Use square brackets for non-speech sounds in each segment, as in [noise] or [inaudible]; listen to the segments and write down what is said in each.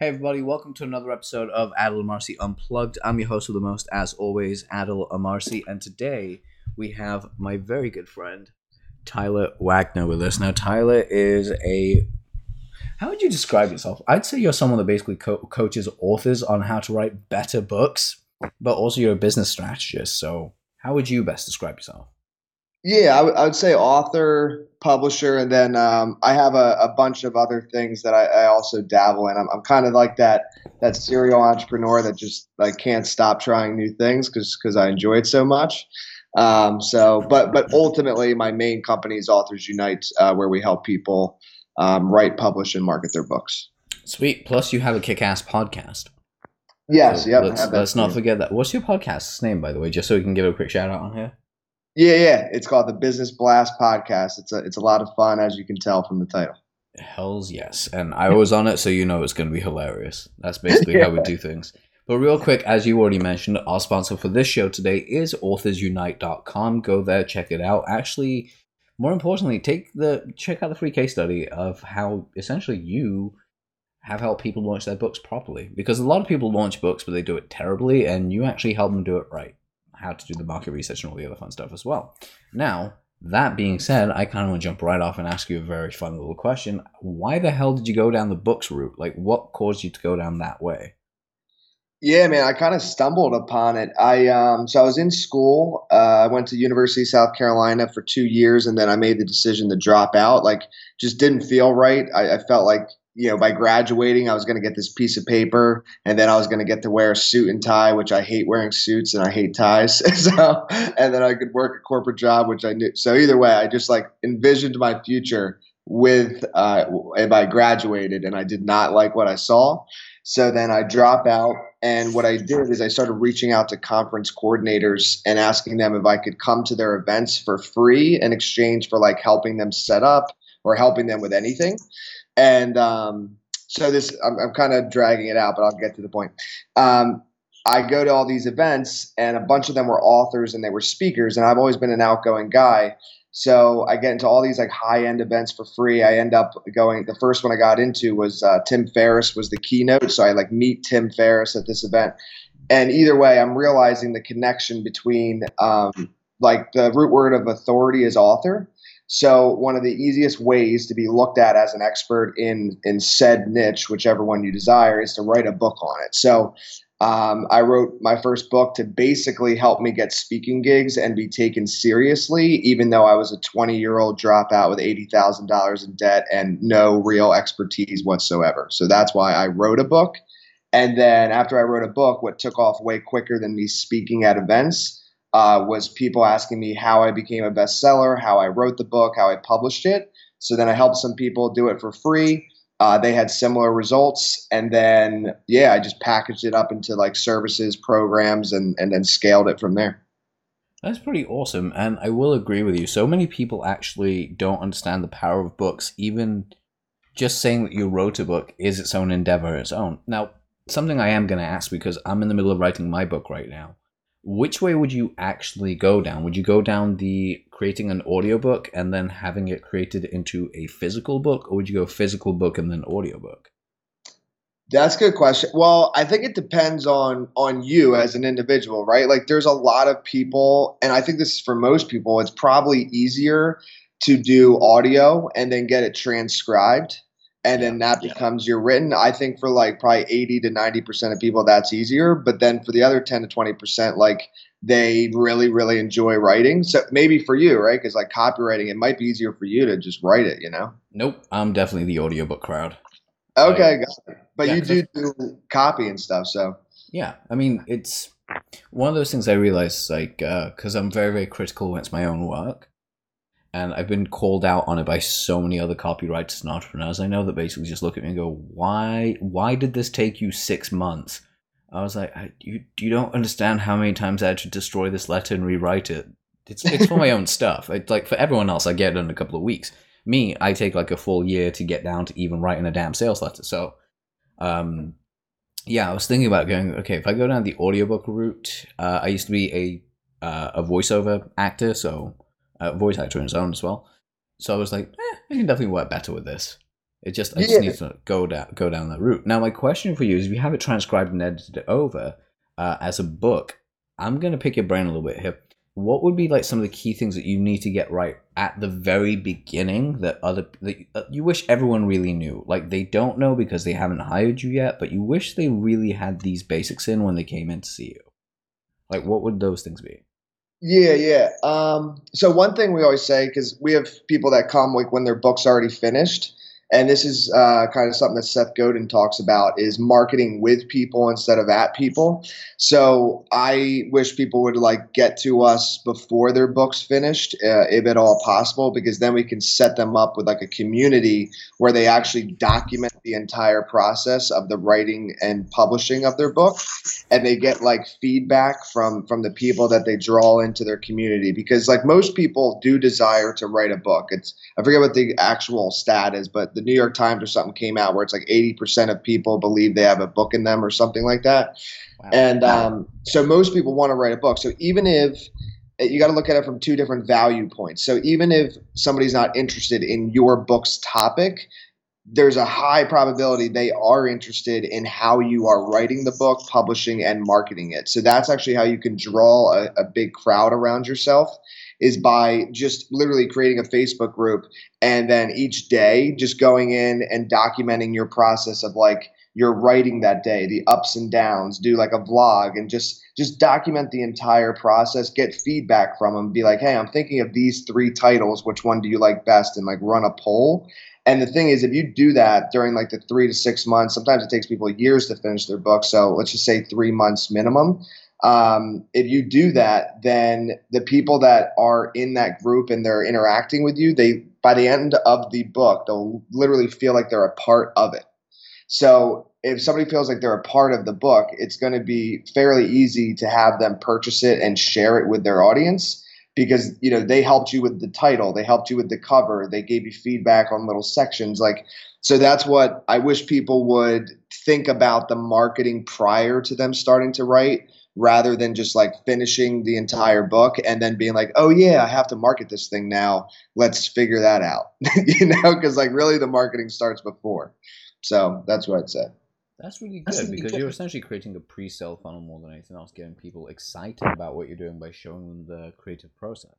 Hey everybody, welcome to another episode of Adil Amarsi Unplugged. I'm your host of the most, as always, Adil Amarsi, and today we have my very good friend Tyler Wagner with us. Now, Tyler is a how would you describe yourself? I'd say you're someone that basically co- coaches authors on how to write better books, but also you're a business strategist. So, how would you best describe yourself? Yeah, I, w- I would say author, publisher, and then um, I have a, a, bunch of other things that I, I also dabble in. I'm, I'm kind of like that that serial entrepreneur that just like can't stop trying new things because because I enjoy it so much. Um, so, but but ultimately, my main company is Authors Unite, uh, where we help people um, write, publish, and market their books. Sweet. Plus, you have a kick-ass podcast. Yes. So yep. Let's, let's not forget that. What's your podcast's name, by the way, just so we can give a quick shout out on here? Yeah, yeah. It's called the Business Blast Podcast. It's a it's a lot of fun, as you can tell from the title. Hell's yes, and I was on it, so you know it's going to be hilarious. That's basically yeah. how we [laughs] do things. But real quick, as you already mentioned, our sponsor for this show today is AuthorsUnite.com. Go there, check it out. Actually, more importantly, take the check out the free case study of how essentially you have helped people launch their books properly. Because a lot of people launch books, but they do it terribly, and you actually help them do it right how to do the market research and all the other fun stuff as well. Now, that being said, I kind of want to jump right off and ask you a very fun little question. Why the hell did you go down the books route? Like, what caused you to go down that way? Yeah, man, I kind of stumbled upon it. I um, so I was in school. Uh, I went to University of South Carolina for two years, and then I made the decision to drop out. Like, just didn't feel right. I, I felt like you know, by graduating, I was going to get this piece of paper, and then I was going to get to wear a suit and tie, which I hate wearing suits and I hate ties. [laughs] so, and then I could work a corporate job, which I knew. So either way, I just like envisioned my future with uh, if I graduated, and I did not like what I saw. So then I drop out, and what I did is I started reaching out to conference coordinators and asking them if I could come to their events for free in exchange for like helping them set up or helping them with anything. And um, so this, I'm, I'm kind of dragging it out, but I'll get to the point. Um, I go to all these events, and a bunch of them were authors and they were speakers, and I've always been an outgoing guy. So I get into all these like high end events for free. I end up going. The first one I got into was uh, Tim Ferriss was the keynote, so I like meet Tim Ferriss at this event. And either way, I'm realizing the connection between um, like the root word of authority is author, so one of the easiest ways to be looked at as an expert in in said niche, whichever one you desire, is to write a book on it. So um, I wrote my first book to basically help me get speaking gigs and be taken seriously, even though I was a 20 year old dropout with $80,000 in debt and no real expertise whatsoever. So that's why I wrote a book. And then after I wrote a book, what took off way quicker than me speaking at events uh, was people asking me how I became a bestseller, how I wrote the book, how I published it. So then I helped some people do it for free. Uh, they had similar results, and then yeah, I just packaged it up into like services, programs, and and then scaled it from there. That's pretty awesome, and I will agree with you. So many people actually don't understand the power of books. Even just saying that you wrote a book is its own endeavor, its own. Now, something I am going to ask because I'm in the middle of writing my book right now which way would you actually go down? Would you go down the creating an audiobook and then having it created into a physical book, or would you go physical book and then audiobook? That's a good question. Well, I think it depends on on you as an individual, right? Like there's a lot of people and I think this is for most people, it's probably easier to do audio and then get it transcribed and then that becomes your written. I think for like probably 80 to 90% of people, that's easier. But then for the other 10 to 20%, like they really, really enjoy writing. So maybe for you, right? Because like copywriting, it might be easier for you to just write it, you know? Nope. I'm definitely the audiobook crowd. Okay. but yeah, you do do copy and stuff. So, yeah. I mean, it's one of those things I realize, like, because uh, I'm very, very critical when it's my own work and I've been called out on it by so many other copywriters and entrepreneurs. I know that basically just look at me and go, "Why? Why did this take you six months?" I was like, I, "You you don't understand how many times I had to destroy this letter and rewrite it. It's it's for my own [laughs] stuff. It's like for everyone else, I get it in a couple of weeks. Me, I take like a full year to get down to even writing a damn sales letter. So, um, yeah, I was thinking about going. Okay, if I go down the audiobook route, uh, I used to be a uh, a voiceover actor, so uh, voice actor in his own as well. So I was like, eh, I can definitely work better with this. It just I just Yeah. need to go down go down that route. Now, my question for you is, if you have it transcribed and edited over, uh, as a book, I'm gonna pick your brain a little bit here. What would be like some of the key things that you need to get right at the very beginning that other that you, you wish everyone really knew? Like they don't know because they haven't hired you yet, but you wish they really had these basics in when they came in to see you. Like what would those things be? Like once you've transcribed and edited it over as a book, I'm gonna pick your brain a little bit here. What would be like some of the key things that you need to get right at the very beginning that other that uh, you wish everyone really knew? Like they don't know because they haven't hired you yet, but you wish they really had these basics in when they came in to see you. Like what would those things be? Yeah, yeah. Um, so one thing we always say because we have people that come like when their book's already finished, and this is uh, kind of something that Seth Godin talks about is marketing with people instead of at people. So I wish people would like get to us before their book's finished, uh, if at all possible, because then we can set them up with like a community where they actually document the entire process of the writing and publishing of their book, and they get like feedback from from the people that they draw into their community. Because like most people do desire to write a book. It's I forget what the actual stat is, but the New York Times or something came out where it's like 80% of people believe they have a book in them or something like that. Wow. And um, so most people want to write a book. So even if you got to look at it from two different value points. So even if somebody's not interested in your book's topic, there's a high probability they are interested in how you are writing the book, publishing, and marketing it. So that's actually how you can draw a, a big crowd around yourself is by just literally creating a Facebook group and then each day just going in and documenting your process of like your writing that day, the ups and downs, do like a vlog and just just document the entire process, get feedback from them, be like, "Hey, I'm thinking of these three titles, which one do you like best?" and like run a poll. And the thing is, if you do that during like the three to six months, sometimes it takes people years to finish their book. So let's just say three months minimum. Um, if you do that, then the people that are in that group and they're interacting with you, they by the end of the book, they'll literally feel like they're a part of it. So if somebody feels like they're a part of the book, it's going to be fairly easy to have them purchase it and share it with their audience because you know they helped you with the title, they helped you with the cover, they gave you feedback on little sections like so that's what I wish people would think about the marketing prior to them starting to write rather than just like finishing the entire book and then being like, "Oh yeah, I have to market this thing now. Let's figure that out." [laughs] you know, cuz like really the marketing starts before. So that's what I'd say. That's really That's good really because good. you're essentially creating a pre-sale funnel more than anything else, getting people excited about what you're doing by showing them the creative process.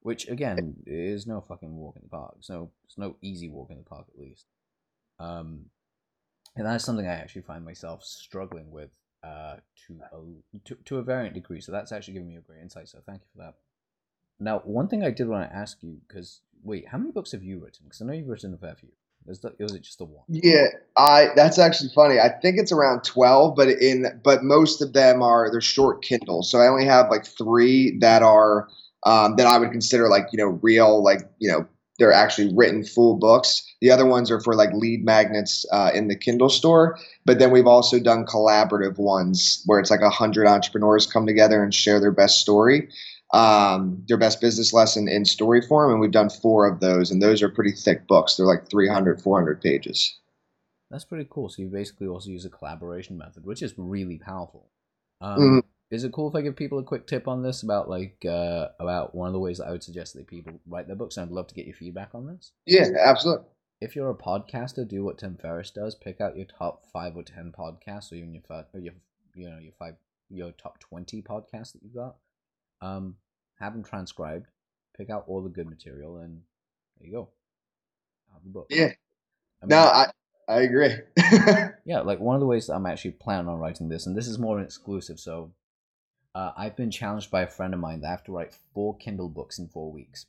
Which again is no fucking walk in the park. It's no it's no easy walk in the park at least. Um, and that's something I actually find myself struggling with uh, to a to, to a varying degree. So that's actually giving me a great insight. So thank you for that. Now, one thing I did want to ask you because wait, how many books have you written? Because I know you've written a fair few. Is that, was it just the one? Yeah, I that's actually funny. I think it's around 12, but in but most of them are they're short Kindles. So I only have like 3 that are um, that I would consider like, you know, real like, you know, they're actually written full books. The other ones are for like lead magnets uh, in the Kindle store. But then we've also done collaborative ones where it's like a hundred entrepreneurs come together and share their best story, um, their best business lesson in story form. And we've done four of those. And those are pretty thick books. They're like 300, 400 pages. That's pretty cool. So you basically also use a collaboration method, which is really powerful. Um, Mhm. Is it cool if I give people a quick tip on this about like uh, about one of the ways that I would suggest that people write their books? And I'd love to get your feedback on this. Yeah, absolutely. If you're a podcaster, do what Tim Ferriss does. Pick out your top five or ten podcasts, or even your five, or your you know your five your top twenty podcasts that you've got. Um, have them transcribed. Pick out all the good material, and there you go. Have the book. Yeah. I No, I, I agree. [laughs] yeah, like one of the ways that I'm actually planning on writing this, and this is more an exclusive. So, uh, I've been challenged by a friend of mine that I have to write four Kindle books in four weeks,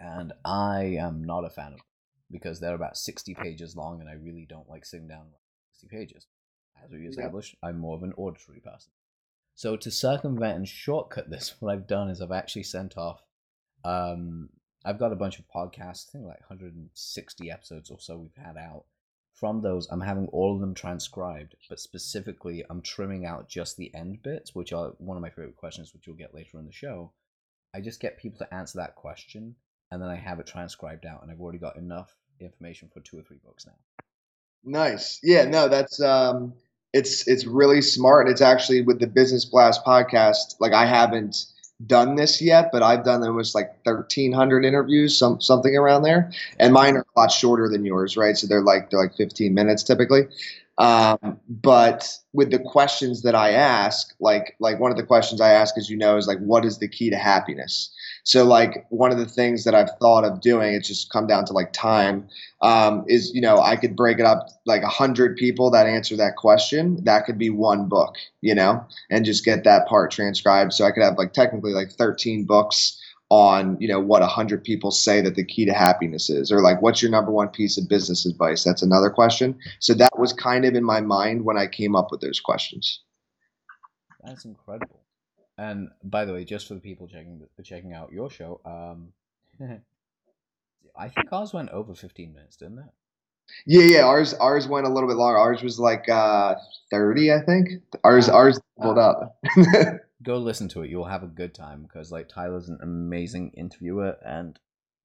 and I am not a fan of them because they're about sixty pages long, and I really don't like sitting down and sixty pages. As we established, I'm more of an auditory person. So to circumvent and shortcut [laughs] this, what I've done is I've actually sent off. Um, I've got a bunch of podcasts, I think like 160 episodes or so we've had out. From those, I'm having all of them transcribed, but specifically, I'm trimming out just the end bits, which are one of my favorite questions, which you'll get later in the show. I just get people to answer that question, and then I have it transcribed out, and I've already got enough information for two or three books now. Nice. Yeah, no, that's um it's it's really smart and it's actually with the Business Blast podcast, like I haven't done this yet, but I've done almost like 1,300 interviews, some something around there, and mine are a lot shorter than yours, right? So they're like they're like 15 minutes typically. Um, but with the questions that I ask, like like one of the questions I ask, as you know, is like, what is the key to happiness? So like one of the things that I've thought of doing, it's just come down to like time, um, is you know I could break it up like a hundred people that answer that question. That could be one book, you know, and just get that part transcribed. So I could have like technically like 13 books on you know what a hundred people say that the key to happiness is or like what's your number one piece of business advice that's another question so that was kind of in my mind when i came up with those questions that's incredible and by the way just for the people checking checking out your show um [laughs] i think ours went over 15 minutes didn't it yeah yeah ours ours went a little bit longer ours was like uh 30 i think ours ours pulled up [laughs] go listen to it. You'll have a good time because like Tyler's an amazing interviewer, and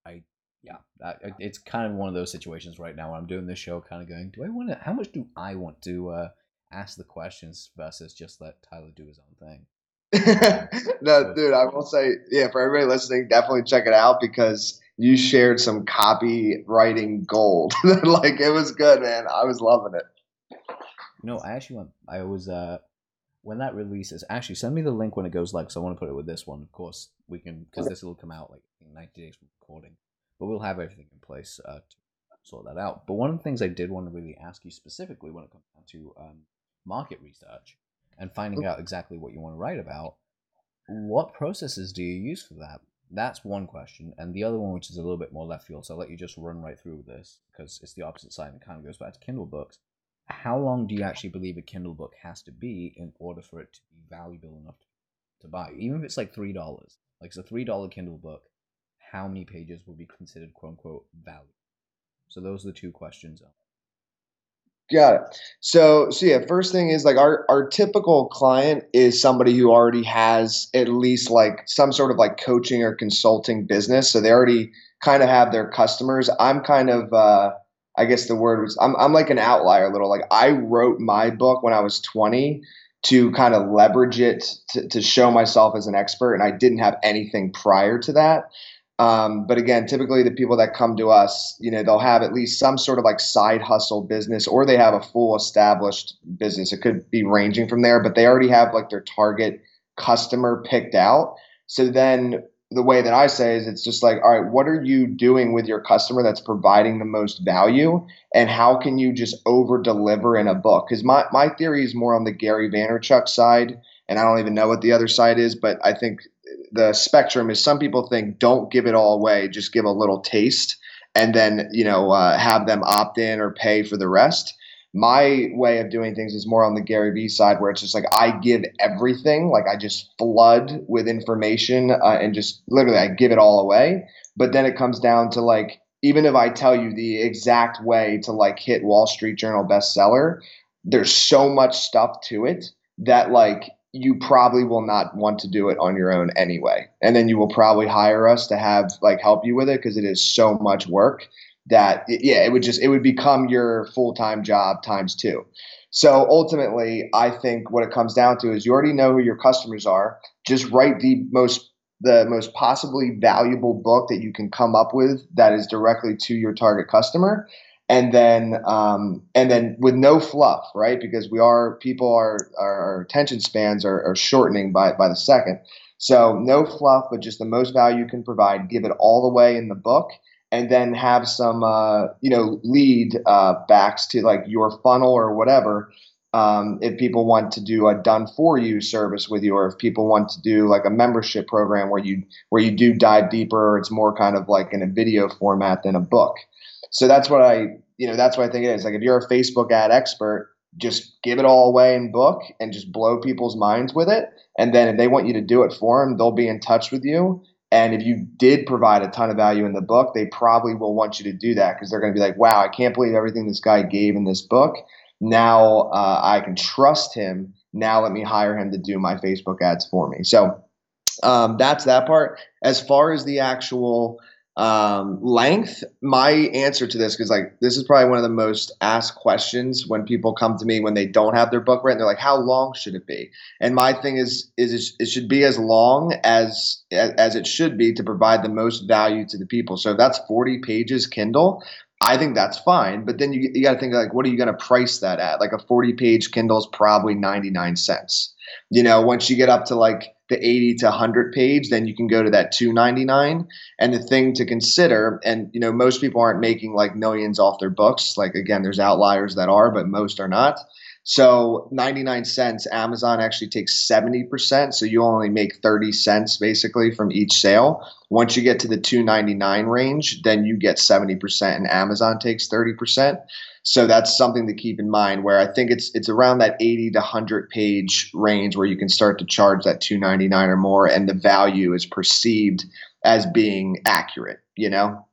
I yeah, that, it's kind of one of those situations right now where I'm doing this show, kind of going, do I want to? How much do I want to uh, ask the questions versus just let Tyler do his own thing? [laughs] no, dude, I will say, yeah, for everybody listening, definitely check it out because you shared some copywriting gold. [laughs] like it was good, man. I was loving it. No, I actually went. I was uh, when that releases, actually send me the link when it goes live So I want to put it with this one. Of course, we can because this will come out like in 90 days from recording, but we'll have everything in place uh, to sort that out. But one of the things I did want to really ask you specifically when it comes down to um, market research and finding out exactly what you want to write about, what processes do you use for that? That's one question, and the other one, which is a little bit more left field, so I'll let you just run right through this because it's the opposite side and it kind of goes back to Kindle books how long do you actually believe a Kindle book has to be in order for it to be valuable enough to buy? Even if it's like three dollars, like it's a three dollar Kindle book, how many pages will be considered quote unquote valuable? So those are the two questions. Got it. So, so yeah, first thing is like our our typical client is somebody who already has at least like some sort of like coaching or consulting business. So they already kind of have their customers. I'm kind of uh, I guess the word was I'm I'm like an outlier a little. Like I wrote my book when I was 20 to kind of leverage it to, to show myself as an expert, and I didn't have anything prior to that. Um, but again, typically the people that come to us, you know, they'll have at least some sort of like side hustle business, or they have a full established business. It could be ranging from there, but they already have like their target customer picked out. So then the way that I say is it's just like, all right, what are you doing with your customer that's providing the most value? And how can you just over deliver in a book? Because my, my theory is more on the Gary Vaynerchuk side. And I don't even know what the other side is, but I think the spectrum is some people think don't give it all away, just give a little taste and then, you know, uh, have them opt in or pay for the rest my way of doing things is more on the Gary Vee side, where it's just like I give everything, like I just flood with information uh, and just literally I give it all away. But then it comes down to like, even if I tell you the exact way to like hit Wall Street Journal bestseller, there's so much stuff to it that like you probably will not want to do it on your own anyway. And then you will probably hire us to have like help you with it because it is so much work that yeah it would just it would become your full-time job times two. So ultimately i think what it comes down to is you already know who your customers are. Just write the most the most possibly valuable book that you can come up with that is directly to your target customer and then um, and then with no fluff right? Because we are people are our attention spans are, are shortening by by the second. So no fluff but just the most value you can provide give it all the way in the book and then have some uh, you know lead uh, backs to like your funnel or whatever um, if people want to do a done for you service with you or if people want to do like a membership program where you where you do dive deeper it's more kind of like in a video format than a book. So that's what i you know that's what i think it is like if you're a facebook ad expert just give it all away in book and just blow people's minds with it and then if they want you to do it for them they'll be in touch with you and if you did provide a ton of value in the book, they probably will want you to do that because they're going to be like, wow, I can't believe everything this guy gave in this book. Now uh, I can trust him. Now let me hire him to do my Facebook ads for me. So um, that's that part. As far as the actual Um, length, my answer to this, because like this is probably one of the most asked questions when people come to me when they don't have their book written. They're like, "How long should it be?" And my thing is, is it should be as long as as it should be to provide the most value to the people. So if that's forty pages Kindle, I think that's fine. But then you you got to think like, what are you going to price that at? Like a forty page Kindle is probably ninety nine cents. You know, once you get up to like the 80 to 100 page, then you can go to that 299. And the thing to consider, and you know, most people aren't making like millions off their books. Like again, there's outliers that are, but most are not. So 99 cents, Amazon actually takes 70%. So you only make 30 cents basically from each sale. Once you get to the 299 range, then you get 70% and Amazon takes 30%. So that's something to keep in mind. Where I think it's it's around that 80 to 100 page range where you can start to charge that 299 or more, and the value is perceived as being accurate. You know,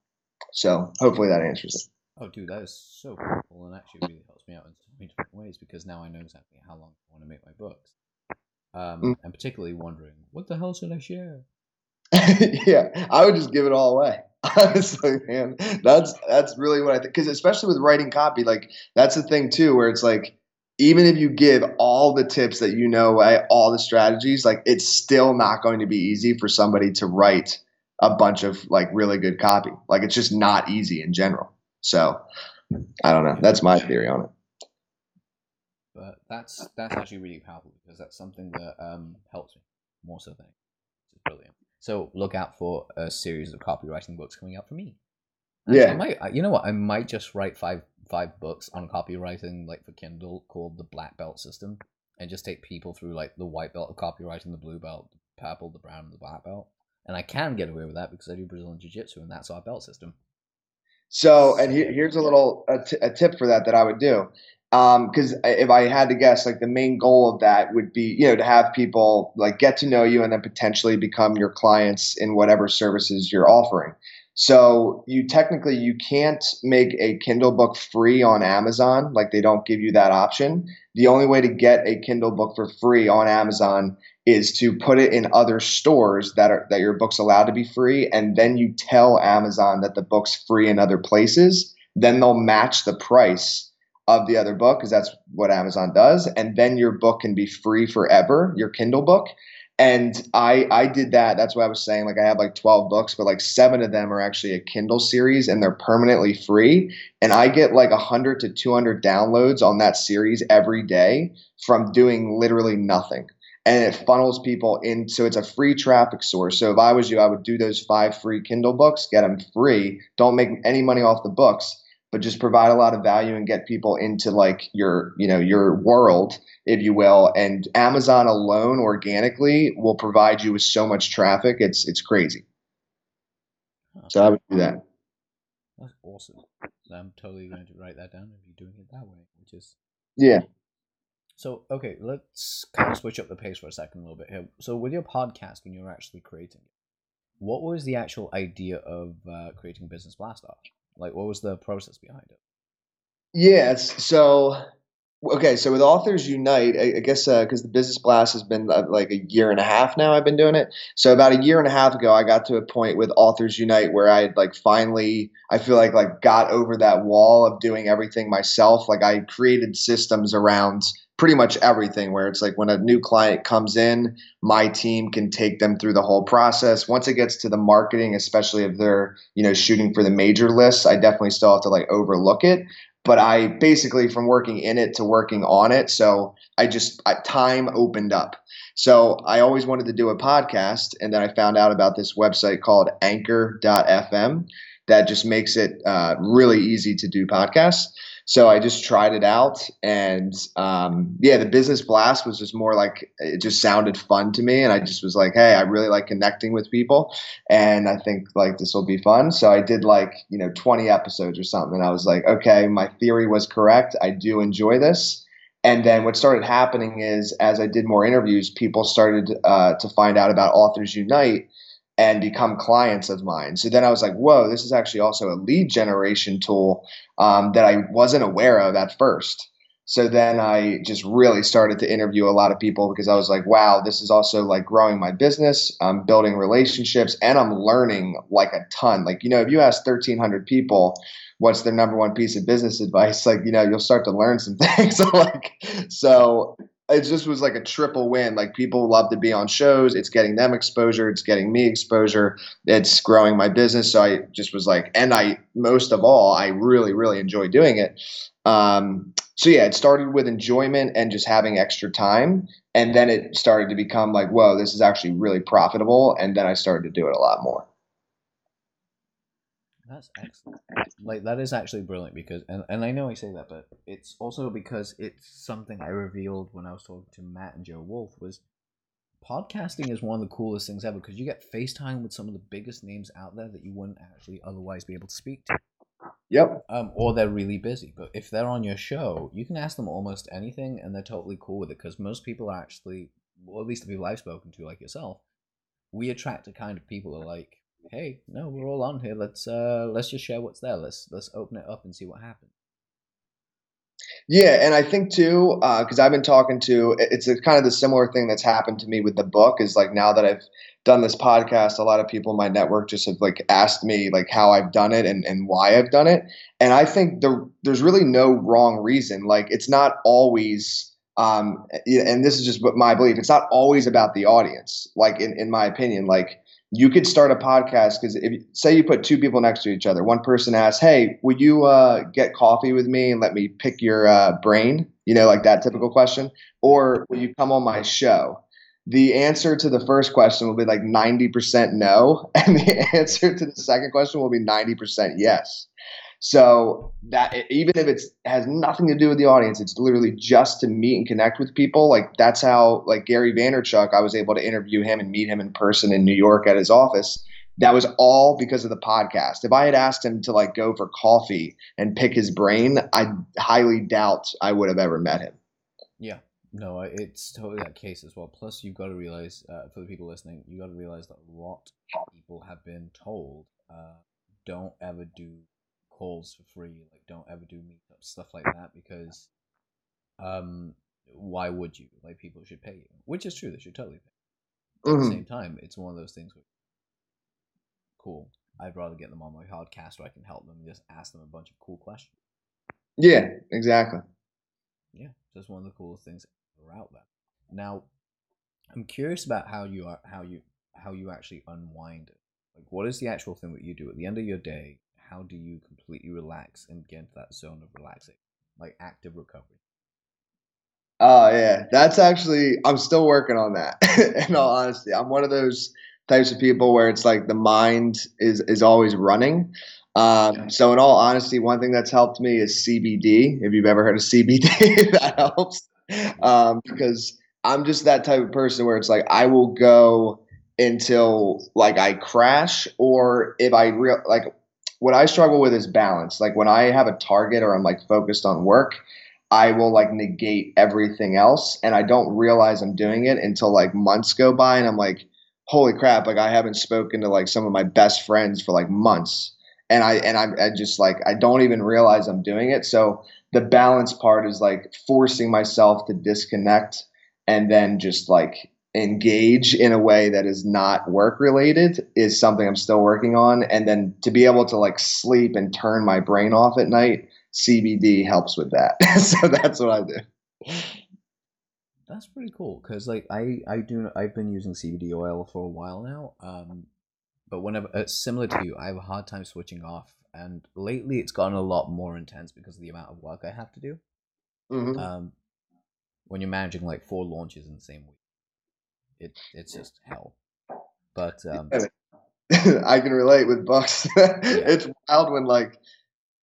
so hopefully that answers it. Oh, dude, that is so cool, and actually really helps me out different ways because now I know exactly how long I want to make my books. Um, mm. and particularly wondering what the hell should I share. [laughs] yeah, I would just give it all away. [laughs] Honestly, man, that's that's really what I think. Because especially with writing copy, like that's the thing too, where it's like even if you give all the tips that you know, all the strategies, like it's still not going to be easy for somebody to write a bunch of like really good copy. Like it's just not easy in general. So I don't know. That's my theory on it. That's that's actually really powerful because that's something that um, helps me more so than it's brilliant. So look out for a series of copywriting books coming out for me. Actually, yeah, I might. You know what? I might just write five five books on copywriting, like for Kindle, called the Black Belt System, and just take people through like the white belt of copywriting, the blue belt, the purple, the brown, and the black belt. And I can get away with that because I do Brazilian Jiu Jitsu, and that's our belt system. So, and here's a little a, t- a tip for that that I would do because um, if I had to guess, like the main goal of that would be, you know, to have people like get to know you and then potentially become your clients in whatever services you're offering. So you technically you can't make a Kindle book free on Amazon, like they don't give you that option. The only way to get a Kindle book for free on Amazon is to put it in other stores that are that your book's allowed to be free, and then you tell Amazon that the book's free in other places. Then they'll match the price of the other book because that's what Amazon does. And then your book can be free forever, your Kindle book. And I I did that. That's what I was saying. Like I have like 12 books, but like seven of them are actually a Kindle series and they're permanently free. And I get like 100 to 200 downloads on that series every day from doing literally nothing. And it funnels people in. So it's a free traffic source. So if I was you, I would do those five free Kindle books, get them free. Don't make any money off the books but just provide a lot of value and get people into like your you know your world if you will. And amazon alone organically will provide you with so much traffic it's it's crazy. So i would do that. That's awesome. I'm totally going to write that down if you're doing it that way which is yeah. So okay let's kind of switch up the pace for a second a little bit here. So with your podcast when you were actually creating it what was the actual idea of uh, creating business blast off like, what was the process behind it? Yes. So, okay. So with Authors Unite, I, I guess because uh, the Business Blast has been uh, like a year and a half now, I've been doing it. So about a year and a half ago, I got to a point with Authors Unite where I had like finally, I feel like like got over that wall of doing everything myself. Like I created systems around pretty much everything where it's like when a new client comes in my team can take them through the whole process. Once it gets to the marketing especially if they're you know shooting for the major lists i definitely still have to like overlook it. But i basically from working in it to working on it so i just I, time opened up. So i always wanted to do a podcast and then i found out about this website called anchor.fm that just makes it uh, really easy to do podcasts so I just tried it out, and um, yeah, the business blast was just more like it just sounded fun to me, and I just was like, hey, I really like connecting with people, and I think like this will be fun. So I did like you know 20 episodes or something, and I was like, okay, my theory was correct. I do enjoy this. And then what started happening is, as I did more interviews, people started uh, to find out about Authors Unite and become clients of mine. So then I was like, whoa, this is actually also a lead generation tool um, that I wasn't aware of at first. So then I just really started to interview a lot of people because I was like, wow, this is also like growing my business. I'm building relationships and I'm learning like a ton. Like, you know, if you ask 1,300 people what's their number one piece of business [laughs] advice, like, you know, you'll start to learn some [laughs] things. [laughs] like, so it just was like a triple win. Like people love to be on shows. It's getting them exposure. It's getting me exposure. It's growing my business. So I just was like, and I most of all, I really really enjoy doing it. Um, so yeah, it started with enjoyment and just having extra time, and then it started to become like, whoa, this is actually really profitable. And then I started to do it a lot more. That's excellent. Like that is actually brilliant because, and, and I know I say that, but it's also because it's something I revealed when I was talking to Matt and Joe Wolf was podcasting is one of the coolest things ever because you get FaceTime with some of the biggest names out there that you wouldn't actually otherwise be able to speak to. Yep. Um, or they're really busy. But if they're on your show, you can ask them almost anything, and they're totally cool with it. Because most people are actually, or at least the people I've spoken to, like yourself, we attract a kind of people that are like, "Hey, no, we're all on here. Let's uh, let's just share what's there. Let's let's open it up and see what happens." Yeah, and I think too, because uh, I've been talking to, it's a kind of the similar thing that's happened to me with the book. Is like now that I've done this podcast, a lot of people in my network just have like asked me like how I've done it and, and why I've done it. And I think there, there's really no wrong reason. Like it's not always, um, and this is just my belief. It's not always about the audience. Like in, in my opinion, like you could start a podcast because if say you put two people next to each other, one person asks, "Hey, would you uh, get coffee with me and let me pick your uh, brain?" You know, like that typical question, or will you come on my show? the answer to the first question will be like 90% no [laughs] and the answer to the second question will be 90% yes so that even if it has nothing to do with the audience it's literally just to meet and connect with people like that's how like gary vaynerchuk i was able to interview him and meet him in person in new york at his office. That was all because of the podcast. If i had asked him to like go for coffee and pick his brain i highly doubt i would have ever met him. Yeah. No, it's totally that case as well. Plus, you've got to realize, uh, for the people listening, you've got to realize that a lot of people have been told, uh, don't ever do calls for free, like don't ever do meetups, stuff like that, because, um, why would you? Like people should pay you, which is true. They should totally pay. Mm-hmm. At the mm-hmm. same time, it's one of those things. Where, cool. I'd rather get them on my podcast where I can help them and just ask them a bunch of cool questions. Yeah, exactly. Yeah, just one of the coolest things out there. Now, I'm curious about how you are how you how you actually unwind it. Like, what is the actual thing that you do at the end of your day? How do you completely relax and get into that zone of relaxing, like active recovery? Oh yeah, that's actually I'm still working on that. [laughs] in all honesty, I'm one of those types of people where it's like the mind is is always running. Um, so in all honesty, one thing that's helped me is CBD. If you've ever heard of CBD, [laughs] that helps um, because I'm just that type of person where it's like I will go until like I crash, or if I real like what I struggle with is balance. Like when I have a target or I'm like focused on work, I will like negate everything else, and I don't realize I'm doing it until like months go by, and I'm like, holy crap! Like I haven't spoken to like some of my best friends for like months, and I and I, I just like I don't even realize I'm doing it. So the balance part is like forcing myself to disconnect and then just like engage in a way that is not work related is something I'm still working on. And then to be able to like sleep and turn my brain off at night, CBD helps with that. [laughs] so that's what I do. That's pretty cool because like I I do I've been using CBD oil for a while now. Um, but whenever uh, similar to you, I have a hard time switching off and lately it's gotten a lot more intense because of the amount of work I have to do. Mm-hmm. Um, when you're managing like four launches in the same week, it it's just hell. But um, [laughs] I can relate with books. [laughs] yeah. It's wild when like,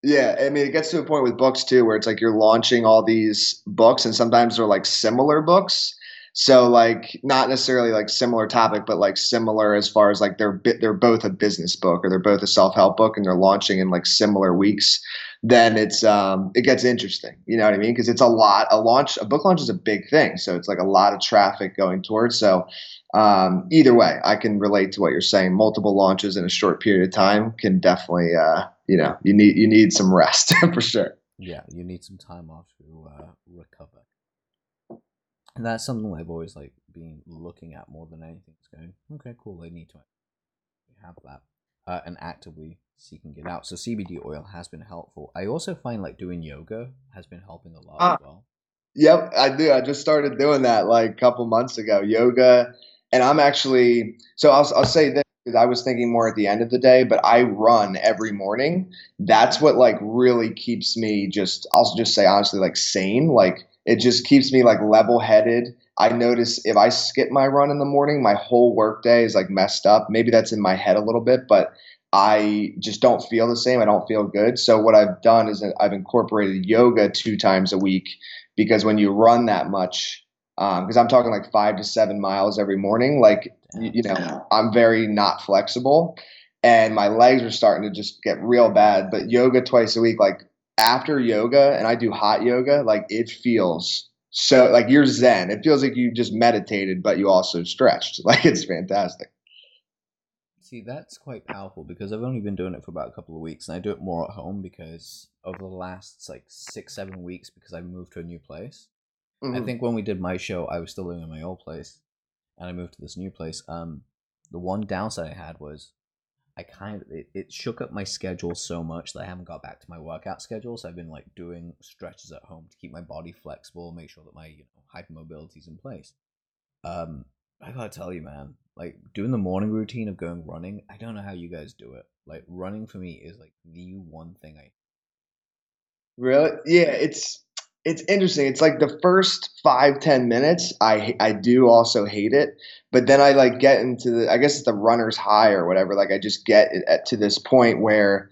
yeah, I mean, it gets to a point with books too, where it's like you're launching all these books, and sometimes they're like similar books, so like not necessarily like similar topic, but like similar as far as like they're they're both a business book or they're both a self help book and they're launching in like similar weeks. Then it's um it gets interesting. You know what I mean? Because it's a lot. A launch a book launch is a big thing, so it's like a lot of traffic going towards. So um, either way, I can relate to what you're saying. Multiple launches in a short period of time can definitely uh, you know you need you need some rest [laughs] for sure. Yeah, you need some time off to uh, recover. And that's something I've always like been looking at more than anything. It's going, okay, cool. I need to have that uh, and actively seeking it out. So CBD oil has been helpful. I also find like doing yoga has been helping a lot Ah. as well. Yep, I do. I just started doing that like a couple months ago, yoga. And I'm actually, so I'll, I'll say this because I was thinking more at the end of the day, but I run every morning. That's what like really keeps me just, I'll just say honestly, like sane. Like it just keeps me like level headed. I notice if I skip my run in the morning, my whole workday is like messed up. Maybe that's in my head a little bit, but I just don't feel the same. I don't feel good. So what I've done is uh, I've incorporated yoga two times a week because when you run that much, um, because I'm talking like five to seven miles every morning, like you, you know, I'm very not flexible, and my legs are starting to just get real bad. But yoga twice a week, like after yoga, and I do hot yoga, like it feels so like you're zen. It feels like you just meditated, but you also stretched. [laughs] Like it's fantastic. See, that's quite powerful because I've only been doing it for about a couple of weeks, and I do it more at home because over the last like six, seven weeks, because I moved to a new place. I Mhm. think when we did my show, I was still living in my old place, and I moved to this new place. Um, the one downside I had was I kind of it, it shook up my schedule so much that I haven't got back to my workout schedule. So I've been like doing stretches at home to keep my body flexible, make sure that my you know hypermobility is in place. Um, I gotta tell you, man, like doing the morning routine of going running. I don't know how you guys do it. Like running for me is like the one thing I Really? Yeah, it's it's interesting. It's like the first five ten minutes, I I do also hate it, but then I like get into the I guess it's the runner's high or whatever. Like I just get it at, to this point where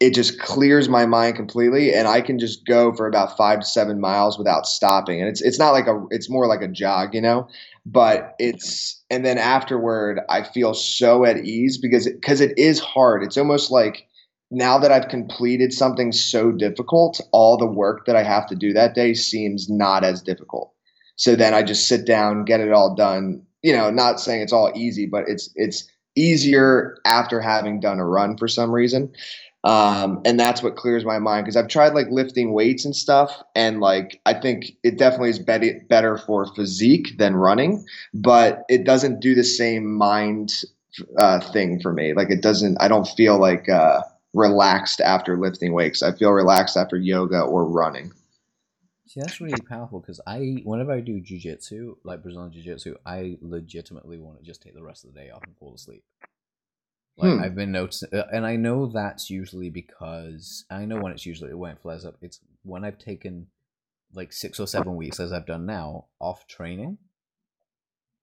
it just clears my mind completely, and I can just go for about five to seven miles without stopping. And it's it's not like a it's more like a jog, you know. But it's and then afterward, I feel so at ease because because it is hard. It's almost like now that I've completed something so difficult, all the work that I have to do that day seems not as difficult. So then I just sit down, get it all done. You know, not saying it's all easy, but it's it's easier after having done a run for some reason. Um, and that's what clears my mind because I've tried like lifting weights and stuff, and like I think it definitely is better better for physique than running, but it doesn't do the same mind uh, thing for me. Like it doesn't. I don't feel like uh, relaxed after lifting weights. I feel relaxed after yoga or running. See, that's really powerful because I, whenever I do jujitsu, like Brazilian jiu-jitsu, I legitimately want to just take the rest of the day off and fall asleep. Like Hmm. I've been noticing, uh, and I know that's usually because I know when it's usually when it flares up. It's when I've taken like six or seven weeks, as I've done now, off training,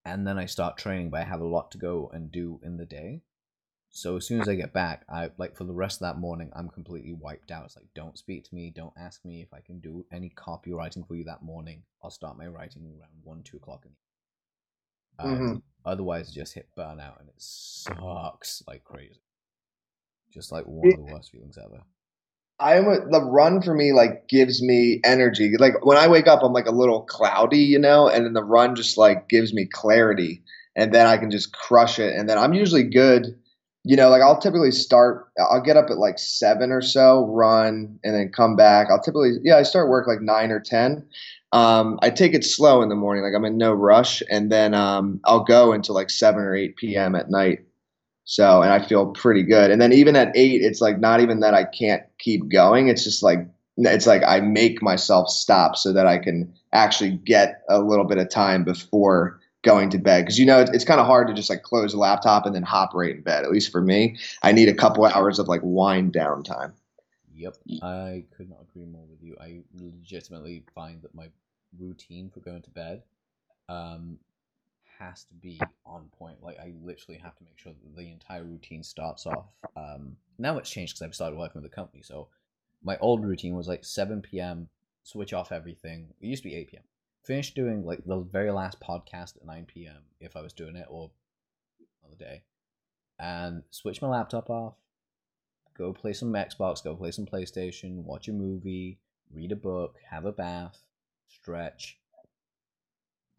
and then I start training, but I have a lot to go and do in the day. So as soon as I get back, I like for the rest of that morning, I'm completely wiped out. It's like, don't speak to me, don't ask me if I can do any copywriting for you that morning. I'll start my writing around one, two o'clock. In the um, Otherwise, just hit burnout, and it sucks like crazy. Just like one of the worst feelings ever. I am a, the run for me like gives me energy. Like when I wake up, I'm like a little cloudy, you know, and then the run just like gives me clarity, and then I can just crush it. And then I'm usually good, you know. Like I'll typically start. I'll get up at like seven or so, run, and then come back. I'll typically, yeah, I start work like nine or ten. Um, I take it slow in the morning, like I'm in no rush, and then um, I'll go until like seven or eight p.m. at night. So, and I feel pretty good. And then even at eight, it's like not even that I can't keep going. It's just like, it's like I make myself stop so that I can actually get a little bit of time before going to bed. Cause you know, it's, it's kind of hard to just like close the laptop and then hop right in bed. At least for me, I need a couple hours of like wind down time. Yep, I could not agree more with you. I legitimately find that my routine for going to bed um, has to be on point. Like I literally have to make sure that the entire routine starts off. Um, now it's changed because I've started working with the company. So my old routine was like 7 p.m. Switch off everything. It used to be 8 p.m. Finish doing like the very last podcast at 9 p.m. if I was doing it or on the day, and switch my laptop off. Go play some Xbox. Go play some PlayStation. Watch a movie. Read a book. Have a bath. Stretch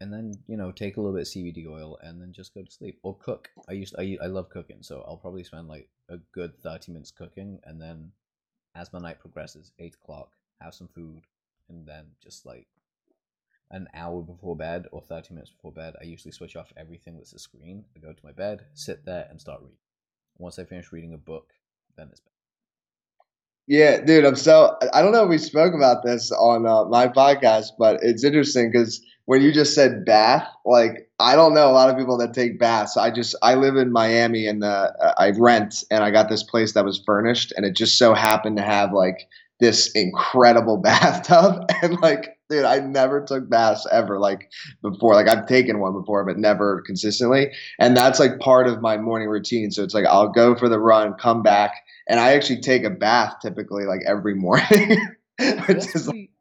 and then you know take a little bit of CBD oil and then just go to sleep or cook. I used I I love cooking, so I'll probably spend like a good thirty minutes cooking, and then as my night progresses, eight o'clock, have some food, and then just like an hour before bed or 30 minutes before bed, I usually switch off everything that's a screen. I go to my bed, sit there, and start reading. Once I finish reading a book, then it's bed. Yeah, dude, I'm so I don't know if we spoke about this on uh, my podcast, but it's interesting because when you just said bath, like I don't know a lot of people that take baths. I just I live in Miami and uh, I rent, and I got this place that was furnished, and it just so happened to have like this incredible [laughs] bathtub, and like dude, I never took baths ever like before. Like I've taken one before, but never consistently. And that's like part of my morning routine. So it's like I'll go for the run, come back, and I actually take a bath typically like every morning. [laughs] that's, pretty,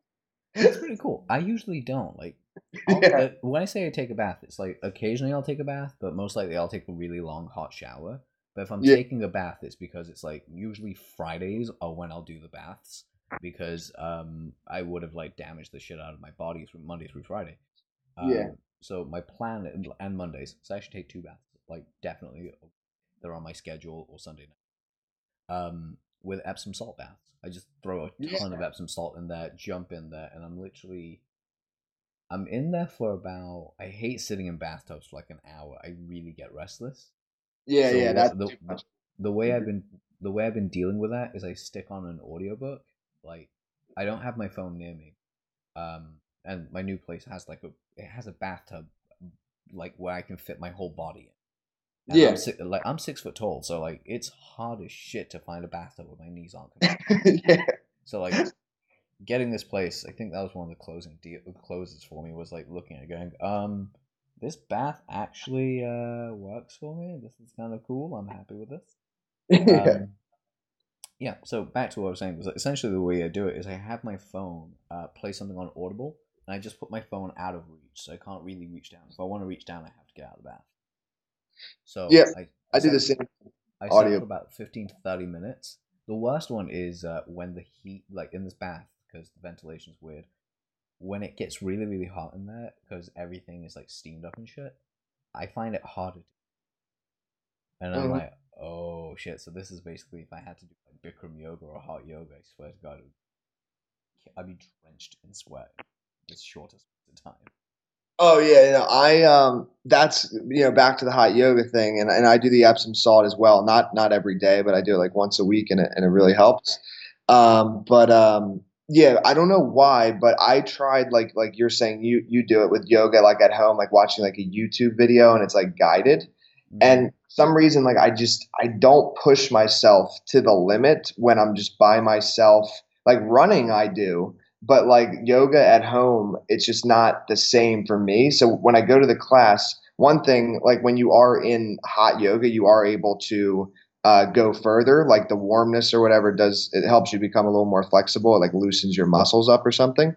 that's pretty cool. I usually don't like. [laughs] Yeah. Uh, when I say I take a bath, it's like occasionally I'll take a bath, but most likely I'll take a really long hot shower. But if I'm yeah. taking a bath, it's because it's like usually Fridays are when I'll do the baths because um I would have like damaged the shit out of my body from Monday through Friday. Um, yeah. So my plan and, Mondays, so I should take two baths. Like definitely, they're on my schedule or Sunday night. Um, with Epsom salt baths, I just throw a ton yeah. of Epsom salt in there, jump in there, and I'm literally, I'm in there for about. I hate sitting in bathtubs for like an hour. I really get restless. Yeah, so yeah. That's the, the, the way I've been the way I've been dealing with that is I stick on an audiobook like I don't have my phone near me. Um, and my new place has like a it has a bathtub like where I can fit my whole body in. And yeah. I'm six, like I'm six foot tall, so like it's hard as shit to find a bathtub with my knees on. [laughs] yeah. So like getting this place, I think that was one of the closing deal closes for me was like looking at it going, um, this bath actually uh works for me. This is kind of cool. I'm happy with this. [laughs] yeah. Um, yeah, so back to what I was saying was essentially the way I do it is I have my phone uh, play something on Audible, and I just put my phone out of reach, so I can't really reach down. If I want to reach down, I have to get out of the bath. So yeah, I, I, do the same. I audio for about fifteen to thirty minutes. The worst one is uh, when the heat, like in this bath, because the ventilation is weird. When it gets really, really hot in there, because everything is like steamed up and shit, I find it harder. To... And I'm mm-hmm. like, oh shit! So this is basically if I had to do like Bikram yoga or hot yoga, I swear to God, I'd be drenched in sweat the shortest of time. Oh yeah, you know, I um that's you know back to the hot yoga thing, and, and I do the Epsom salt as well. Not not every day, but I do it like once a week, and it and it really helps. Um, but um, yeah, I don't know why, but I tried like like you're saying you you do it with yoga like at home, like watching like a YouTube video, and it's like guided. Mm-hmm. And some reason, like I just I don't push myself to the limit when I'm just by myself. Like running, I do, but like yoga at home, it's just not the same for me. So when I go to the class, one thing like when you are in hot yoga, you are able to uh, go further. Like the warmness or whatever does, it helps you become a little more flexible. It like loosens your muscles up or something.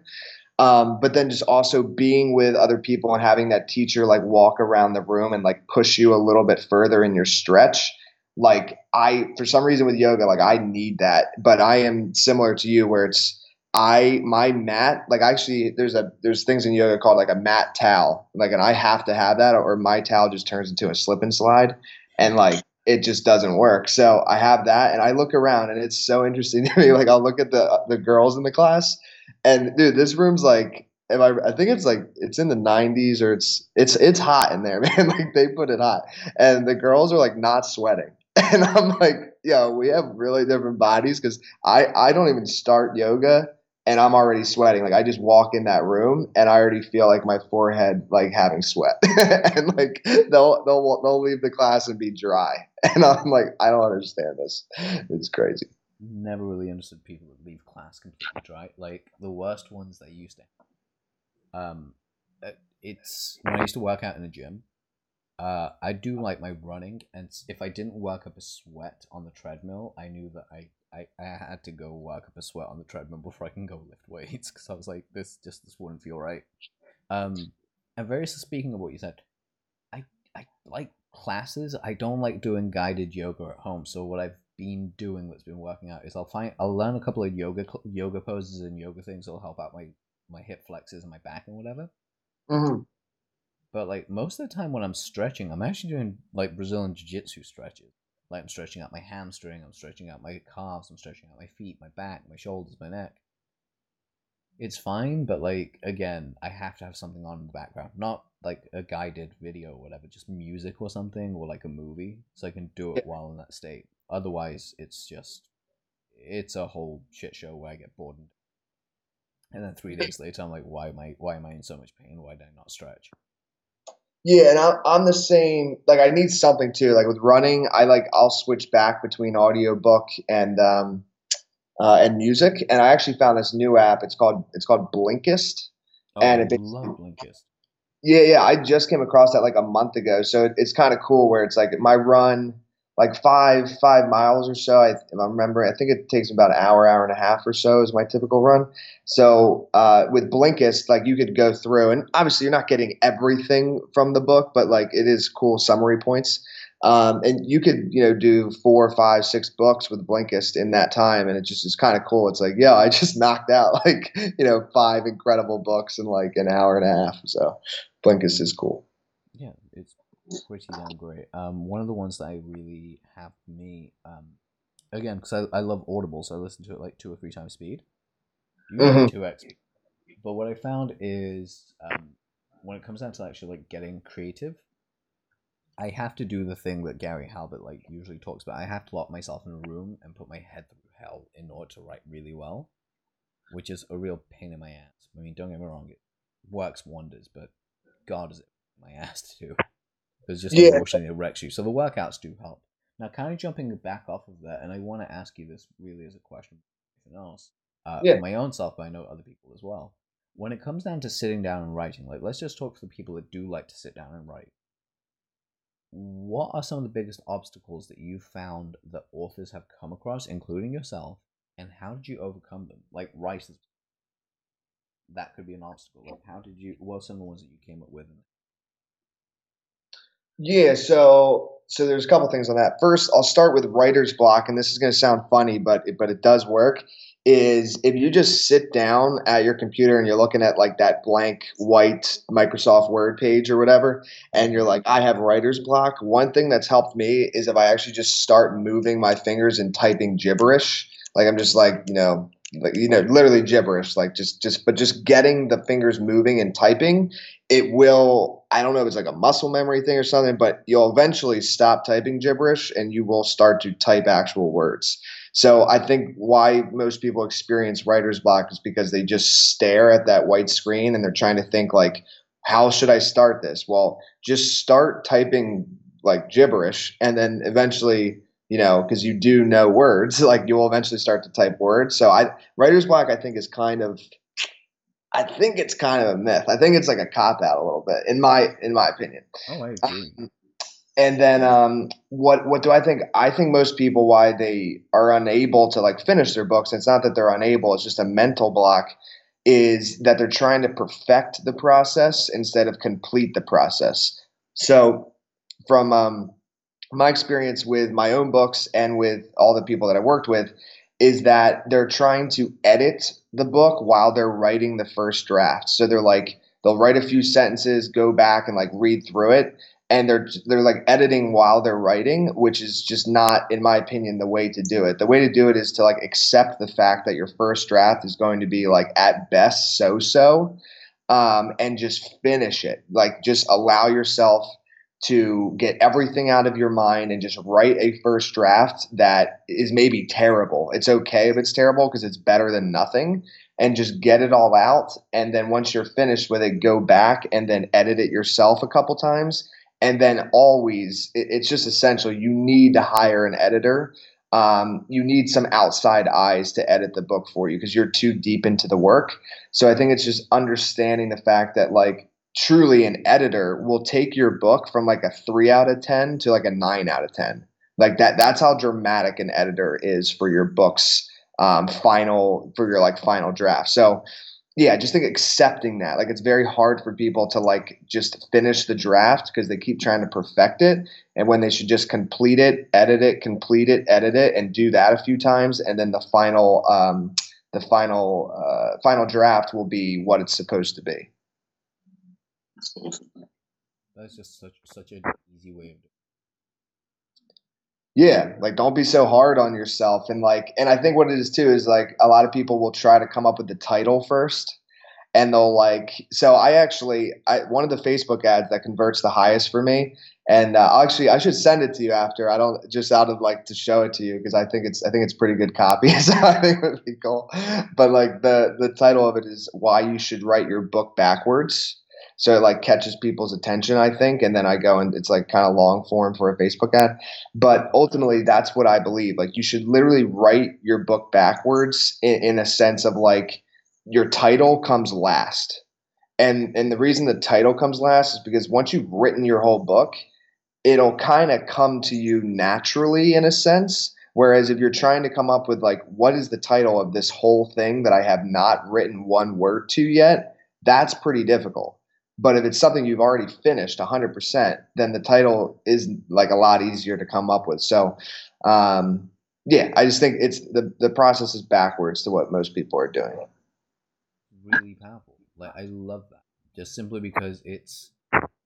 Um, but then just also being with other people and having that teacher like walk around the room and like push you a little bit further in your stretch like i for some reason with yoga like i need that. But i am similar to you where it's i my mat like actually there's a there's things in yoga called like a mat towel. Like and i have to have that or my towel just turns into a slip and slide and like it just doesn't work. So i have that and i look around and it's so interesting [laughs] to me. Like i'll look at the the girls in the class and dude, this room's like if I, I think it's like it's in the 90s or it's it's it's hot in there, [laughs] man. like they put it hot, and the girls are like not sweating, [laughs] and I'm like, yo, we have really different bodies because I I don't even start yoga and I'm already sweating. Like I just walk in that room and I already feel like my forehead like having sweat, [laughs] and like they'll they'll they'll leave the class and be dry, and I'm like, I don't understand this. It's crazy never really understood people that leave class completely dry. Like the worst ones I used to. Um, uh, it's when I used to work out in the gym. Uh, I do like my running, and if I didn't work up a sweat on the treadmill, I knew that I, I, I had to go work up a sweat on the treadmill before I can go lift weights because I was like, this just this wouldn't feel right. Um, and very speaking of what you said, I I like classes. I don't like doing guided yoga at home. So what I've been doing that's been working out is I'll find I'll learn a couple of yoga yoga poses and yoga things that'll help out my my hip flexors and my back and whatever. Mm-hmm. But like most of the time when I'm stretching, I'm actually doing like Brazilian jiu-jitsu stretches. Like I'm stretching out my hamstring, I'm stretching out my calves, I'm stretching out my feet, my back, my shoulders, my neck. it's fine, but like again, I have to have something on in the background, not like a guided video or whatever, just music or something or like a movie, so I can do it while in that state. Otherwise, it's just it's a whole shit show where I get bored. And, and then three days later, I'm like, why am I why am I in so much pain? Why did I not stretch? Yeah, and I'm, I'm the same. Like, I need something too. Like with running, I like I'll switch back between audiobook and um, uh, and music. And I actually found this new app. It's called it's called Blinkist. Oh, And I it basically- love Blinkist. Yeah, yeah. I just came across that like a month ago. So it, it's kind of cool where it's like my run, like five five miles or so. I, if I remember, I think it takes about an hour, hour and a half or so is my typical run. So uh, with Blinkist, like you could go through, and obviously you're not getting everything from the book, but like it is cool summary points. Um, and you could, you know, do four, five, six books with Blinkist in that time, and it just is kind of cool. It's like, yeah, I just [laughs] knocked out like, you know, five incredible books in like an hour and a half. So Blinkist is cool. Pretty damn great. Um, one of the ones that I really have me, um, again, because I, I love Audible, so I listen to it like two or three times speed. Usually Mhm. two x. But what I found is, um, when it comes down to actually like getting creative, I have to do the thing that Gary Halbert like usually talks about. I have to lock myself in a room and put my head through hell in order to write really well, which is a real pain in my ass. I mean, don't get me wrong, it works wonders, but God is it my [laughs] ass to do. It's just Yeah. emotionally it wrecks you. So the workouts do help. Now, kind of jumping back off of that, and I want to ask you this really as a question, anything else, uh, Yeah. my own self, but I know other people as well. When it comes down to sitting down and writing, like let's just talk to the people that do like to sit down and write. What are some of the biggest obstacles that you found that authors have come across, including yourself, and how did you overcome them? Like writers, that could be an obstacle. Like, how did you? What are some of the ones that you came up with? Yeah, so so there's a couple things on that. First, I'll start with writer's block, and this is going to sound funny, but but it does work. Is if you just sit down at your computer and you're looking at like that blank white Microsoft Word page or whatever, and you're like, I have writer's block. One thing that's helped me is if I actually just start moving my fingers and typing gibberish. Like I'm just like you know like you know literally gibberish like just just but just getting the fingers moving and typing it will i don't know if it's like a muscle memory thing or something but you'll eventually stop typing gibberish and you will start to type actual words. So i think why most people experience writer's block is because they just stare at that white screen and they're trying to think like how should i start this? Well just start typing like gibberish and then eventually you know because you do know words [laughs] like you will eventually start to type words so i writer's block i think is kind of I think it's kind of a myth. I think it's like a cop out a little bit, in my in my opinion. Oh, I agree. And then um, what what do I think? I think most people why they are unable to like finish their books. It's not that they're unable; it's just a mental block. Is that they're trying to perfect the process instead of complete the process. So, from um, my experience with my own books and with all the people that I worked with, is that they're trying to edit the book while they're writing the first draft. So they're like they'll write a few sentences, go back and like read through it, and they're they're like editing while they're writing, which is just not in my opinion the way to do it. The way to do it is to like accept the fact that your first draft is going to be like at best so-so um, and just finish it. Like just allow yourself to get everything out of your mind and just write a first draft that is maybe terrible. It's okay if it's terrible because it's better than nothing and just get it all out. And then once you're finished with it go back and then edit it yourself a couple times. And then always it, it's just essential. You need to hire an editor. Um, you need some outside eyes to edit the book for you because you're too deep into the work. So i think it's just understanding the fact that like truly an editor will take your book from like a 3 out of 10 to like a 9 out of 10 like that that's how dramatic an editor is for your book's um, final for your like final draft. So yeah just think accepting that. Like it's very hard for people to like just finish the draft because they keep trying to perfect it. And when they should just complete it edit it complete it edit it and do that a few times and then the final um, the final uh, final draft will be what it's supposed to be [laughs] That's just such such an easy way of doing. It. Yeah, like don't be so hard on yourself and like and I think what it is too is like a lot of people will try to come up with the title first and they'll like so I actually I one of the Facebook ads that converts the highest for me and uh, actually I should send it to you after I don't just out of like to show it to you because I think it's I think it's pretty good copy [laughs] so I think it would be cool but like the the title of it is why you should write your book backwards so it like catches people's attention i think and then i go and it's like kind of long form for a facebook ad. But ultimately that's what i believe. Like you should literally write your book backwards in, in a sense of like your title comes last. And and the reason the title comes last is because once you've written your whole book it'll kind of come to you naturally in a sense. Whereas if you're trying to come up with like what is the title of this whole thing that i have not written one word to yet that's pretty difficult but if it's something you've already finished 100%, then the title is like a lot easier to come up with. So, um, yeah, I just think it's the the process is backwards to what most people are doing. Really powerful. Like I love that. Just simply because it's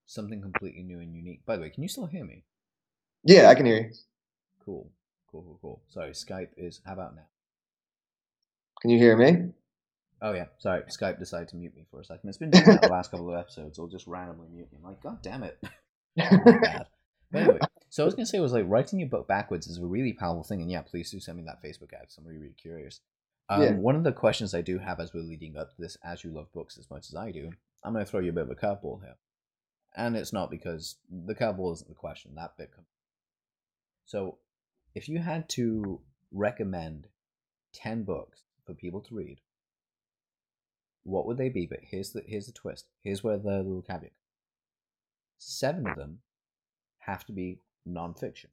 something completely new and unique. By the way, can you still hear me? Yeah, I can hear you. Cool. Cool, cool, cool. Sorry, Skype is how about now? Can you hear me? Oh yeah, sorry. Skype decided to mute me for a second. It's been doing that the last couple of episodes. It'll just randomly mute me. I'm like, God damn it. [laughs] But anyway, so I was gonna say was like writing your book backwards is a really powerful thing, and yeah, please do send me that Facebook ad. I'm really, really curious. Um, yeah. One of the questions I do have as we're leading up to this, as you love books as much as I do, I'm gonna throw you a bit of a curveball here, and it's not because the curveball isn't the question. That bit comes. So, if you had to recommend ten books for people to read what would they be? But here's the here's the twist. Here's where the little caveat. Seven of them have to be non-fiction.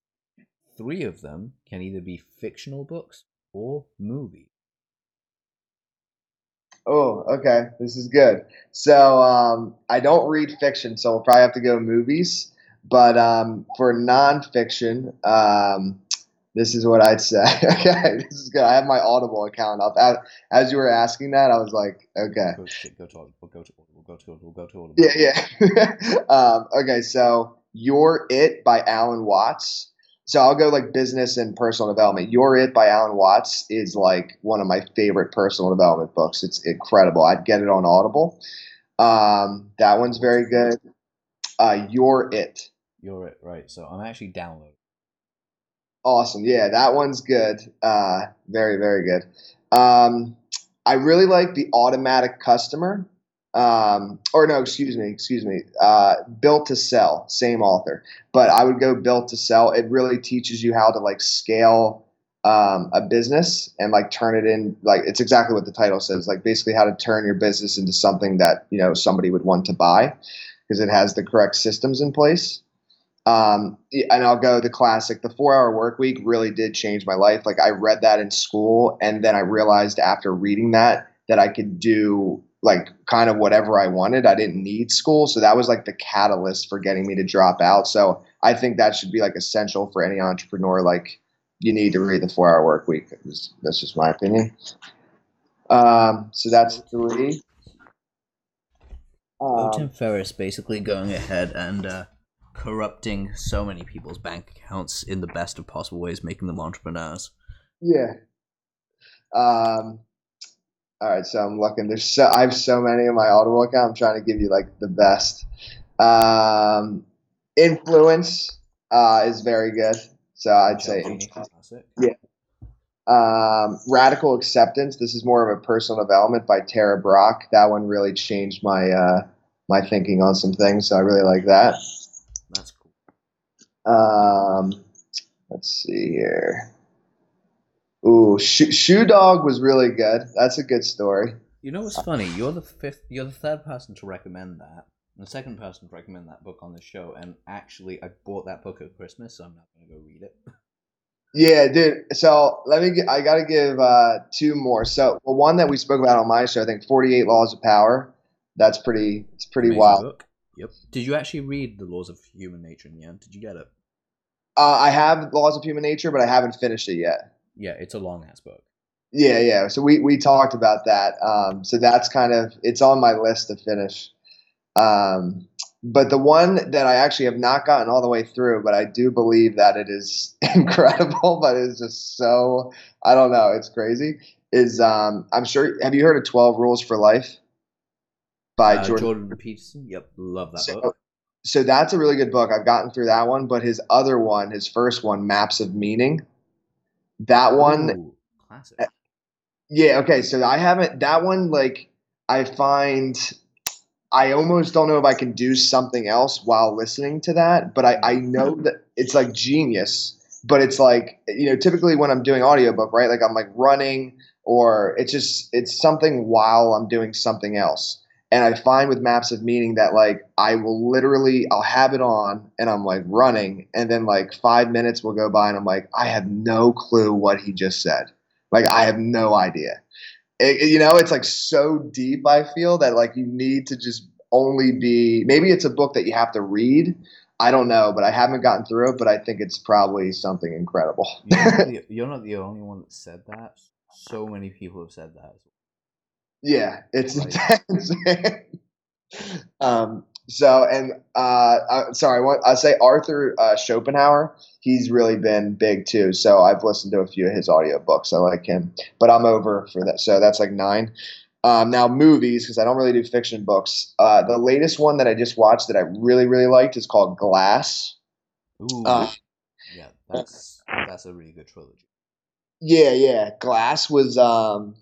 Three of them can either be fictional books or movies. Oh, okay. This is good. So um, I don't read fiction, so we'll probably have to go movies. But um, for nonfiction, um, this is what I'd say. [laughs] okay, this is good. I have my Audible account up. As, as you were asking that, I was like, okay. Go to, go to We'll go to We'll go to We'll go to Audible. Yeah, yeah. [laughs] um, okay, so You're It by Alan Watts. So I'll go like business and personal development. You're It by Alan Watts is like one of my favorite personal development books. It's incredible. I'd get it on Audible. Um, that one's very good. Uh, You're It. You're It, right. So I'm actually downloading Awesome. Yeah, that one's good. Uh, very, very good. Um, I really like the automatic customer. Um, or no, excuse me, excuse me. Uh, built to sell, same author, but I would go built to sell. It really teaches you how to like scale um, a business and like turn it in. Like it's exactly what the title says. Like basically how to turn your business into something that you know somebody would want to buy because it has the correct systems in place. Um, and I'll go the classic. The four hour work week really did change my life. Like I read that in school, and then I realized after reading that that I could do like kind of whatever I wanted. I didn't need school, so that was like the catalyst for getting me to drop out. So I think that should be like essential for any entrepreneur. Like you need to read the four hour work week. That's just my opinion. Um, so that's three. Um, Tim Ferriss basically going ahead and uh, corrupting so many people's bank accounts in the best of possible ways, making them entrepreneurs. Yeah. Um. All right, so I'm looking. There's so I have so many in my Audible account. I'm trying to give you like the best. Um, influence uh, is very good. So I'd say yeah. Um, Radical Acceptance. This is more of a personal development by Tara Brach. That one really changed my uh, my thinking on some things. So I really like that. Um, let's see here. Ooh, Shoe, Shoe Dog was really good. That's a good story. You know what's funny? You're the fifth. You're the third person to recommend that. And the second person to recommend that book on the show. And actually, I bought that book at Christmas, so I'm not going to go read it. [laughs] Yeah, dude. So let me. I got to give uh, two more. So well, one that we spoke about on my show, I think, Forty Eight Laws of Power. That's pretty. It's pretty Amazing wild. Book. Yep. Did you actually read the Laws of Human Nature in the end? Did you get it? Uh, I have Laws of Human Nature, but I haven't finished it yet. Yeah, it's a long ass book. Yeah, yeah. So we we talked about that. Um, so that's kind of it's on my list to finish. Um, but the one that I actually have not gotten all the way through, but I do believe that it is [laughs] incredible, but it's just so I don't know, it's crazy. Is um I'm sure have you heard of Twelve Rules for Life by uh, Jordan. Jordan Peterson? Yep, love that so, book. So that's a really good book. I've gotten through that one, but his other one, his first one, Maps of Meaning, that one Ooh, classic. Eh, yeah, okay, so I haven't that one like I find I almost don't know if I can do something else while listening to that, but I, I know that it's like genius. But it's like, you know, typically when I'm doing audiobook, right? Like I'm like running or it's just it's something while I'm doing something else. And I find with maps of meaning that like I will literally I'll have it on and I'm like running and then like five minutes will go by and I'm like, I have no clue what he just said. Like I have no idea it, you know, it's like so deep. I feel that like you need to just only be. Maybe it's a book that you have to read. I don't know, but I haven't gotten through it. But I think it's probably something incredible. you're, not [laughs] the, you're not the only one that said that. So many people have said that. Yeah, it's like, intense. [laughs] um, so and uh, uh, sorry, I, want, I say Arthur uh, Schopenhauer. He's really been big too. So I've listened to a few of his audiobooks. I like him, but I'm over for that. So that's like nine. Um, now movies because I don't really do fiction books. Uh, the latest one that I just watched that I really really liked is called Glass. Ooh, uh, yeah, that's that's a really good trilogy. Yeah, yeah. Glass was um,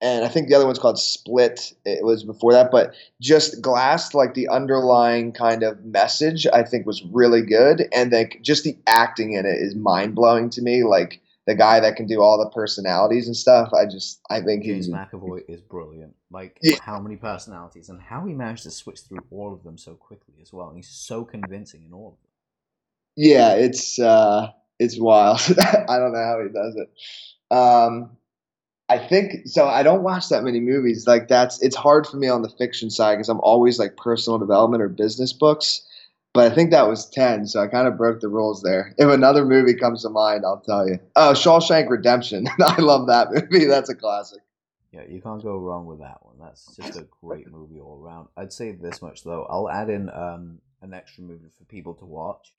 and I think the other one's called Split. It was before that, but just Glass, like the underlying kind of message, I think was really good, and then just the acting in it is mind blowing to me. Like the guy that can do all the personalities and stuff, I just I think James he's McAvoy is brilliant. Like yeah. how many personalities and how he managed to switch through all of them so quickly as well. And he's so convincing in all of them. Yeah, it's uh, it's wild. [laughs] I don't know how he does it. Um, I think so. I don't watch that many movies. Like that's it's hard for me on the fiction side because I'm always like personal development or business books. But I think that was ten, so I kind of broke the rules there. If another movie comes to mind, I'll tell you. Oh, Shawshank Redemption. [laughs] I love that movie. That's a classic. Yeah, you can't go wrong with that one. That's just a great movie all around. I'd say this much though. I'll add in um, an extra movie for people to watch.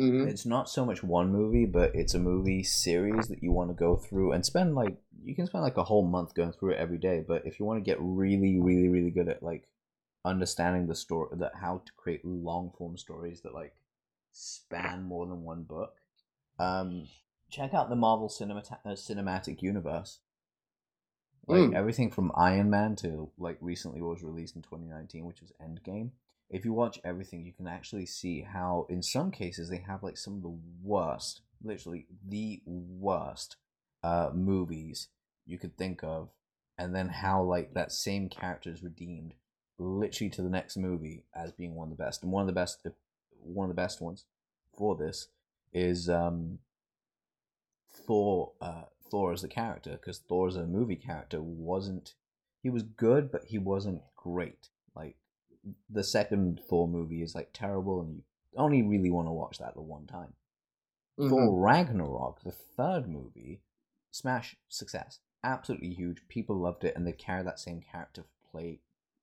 Mm-hmm. It's not so much one movie, but it's a movie series that you want to go through and spend like you can spend like a whole month going through it every day. But if you want to get really, really, really good at like understanding the story, that how to create long form stories that like span more than one book, um, check out the Marvel Cinematic uh, Cinematic Universe. Like mm. everything from Iron Man to like recently was released in 2019, which was Endgame if you watch everything, you can actually see how, in some cases, they have like some of the worst, literally the worst uh, movies you could think of, and then how like that same character is redeemed literally to the next movie as being one of the best. And one of the best, one of the best ones for this is um, Thor. Uh, Thor as the character, because Thor as a movie character wasn't. He was good, but he wasn't great. The second Thor movie is like terrible, and you only really want to watch that the one time. Mm-hmm. Thor Ragnarok, the third movie, smash success, absolutely huge. People loved it, and they carry that same character play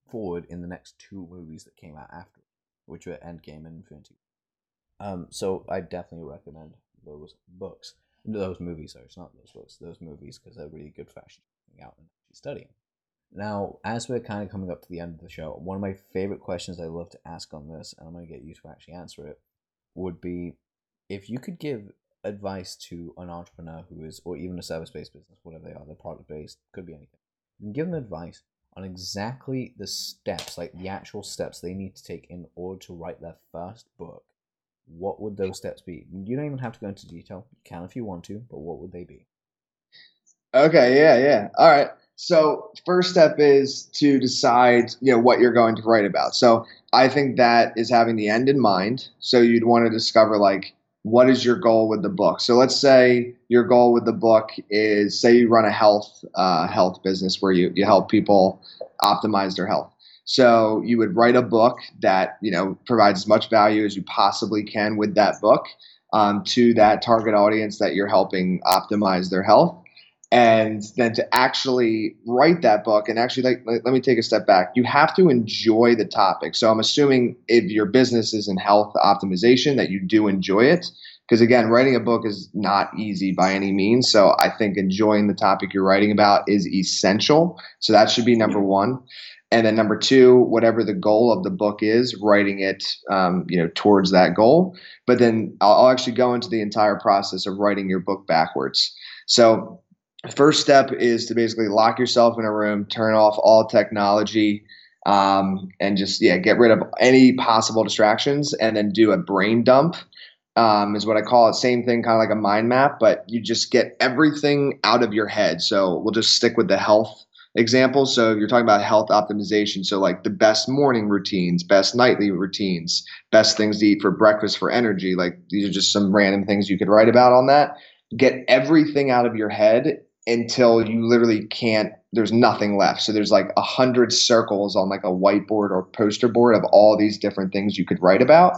forward in the next two movies that came out after, which were Endgame and Infinity. Um, so I definitely recommend those books, those movies. Sorry, it's not those books, those movies, because they're really good actually out and studying. Now, as we're kind of coming up to the end of the show, one of my favorite questions I love to ask on this, and I'm going to get you to actually answer it, would be if you could give advice to an entrepreneur who is, or even a service based business, whatever they are, they're product based, could be anything. You can give them advice on exactly the steps, like the actual steps they need to take in order to write their first book. What would those steps be? You don't even have to go into detail. You can if you want to, but what would they be? Okay, yeah, yeah. All right. So first step is to decide, you know, what you're going to write about. So I think that is having the end in mind. So you'd want to discover like what is your goal with the book. So let's say your goal with the book is say you run a health uh, health business where you you help people optimize their health. So you would write a book that you know provides as much value as you possibly can with that book um, to that target audience that you're helping optimize their health and then to actually write that book and actually like let me take a step back. You have to enjoy the topic. So i'm assuming if your business is in health optimization that you do enjoy it. Because again writing a book is not easy by any means. So i think enjoying the topic you're writing about is essential. So that should be number one. And then number two whatever the goal of the book is writing it um, you know towards that goal. But then I'll, I'll actually go into the entire process of writing your book backwards. So first step is to basically lock yourself in a room, turn off all technology, um, and just yeah, get rid of any possible distractions, and then do a brain dump. Um, is what I call it. Same thing, kind of like a mind map, but you just get everything out of your head. So we'll just stick with the health example. So if you're talking about health optimization. So like the best morning routines, best nightly routines, best things to eat for breakfast for energy. Like these are just some random things you could write about on that. Get everything out of your head until you literally can't there's nothing left. So there's like a hundred circles on like a whiteboard or poster board of all these different things you could write about.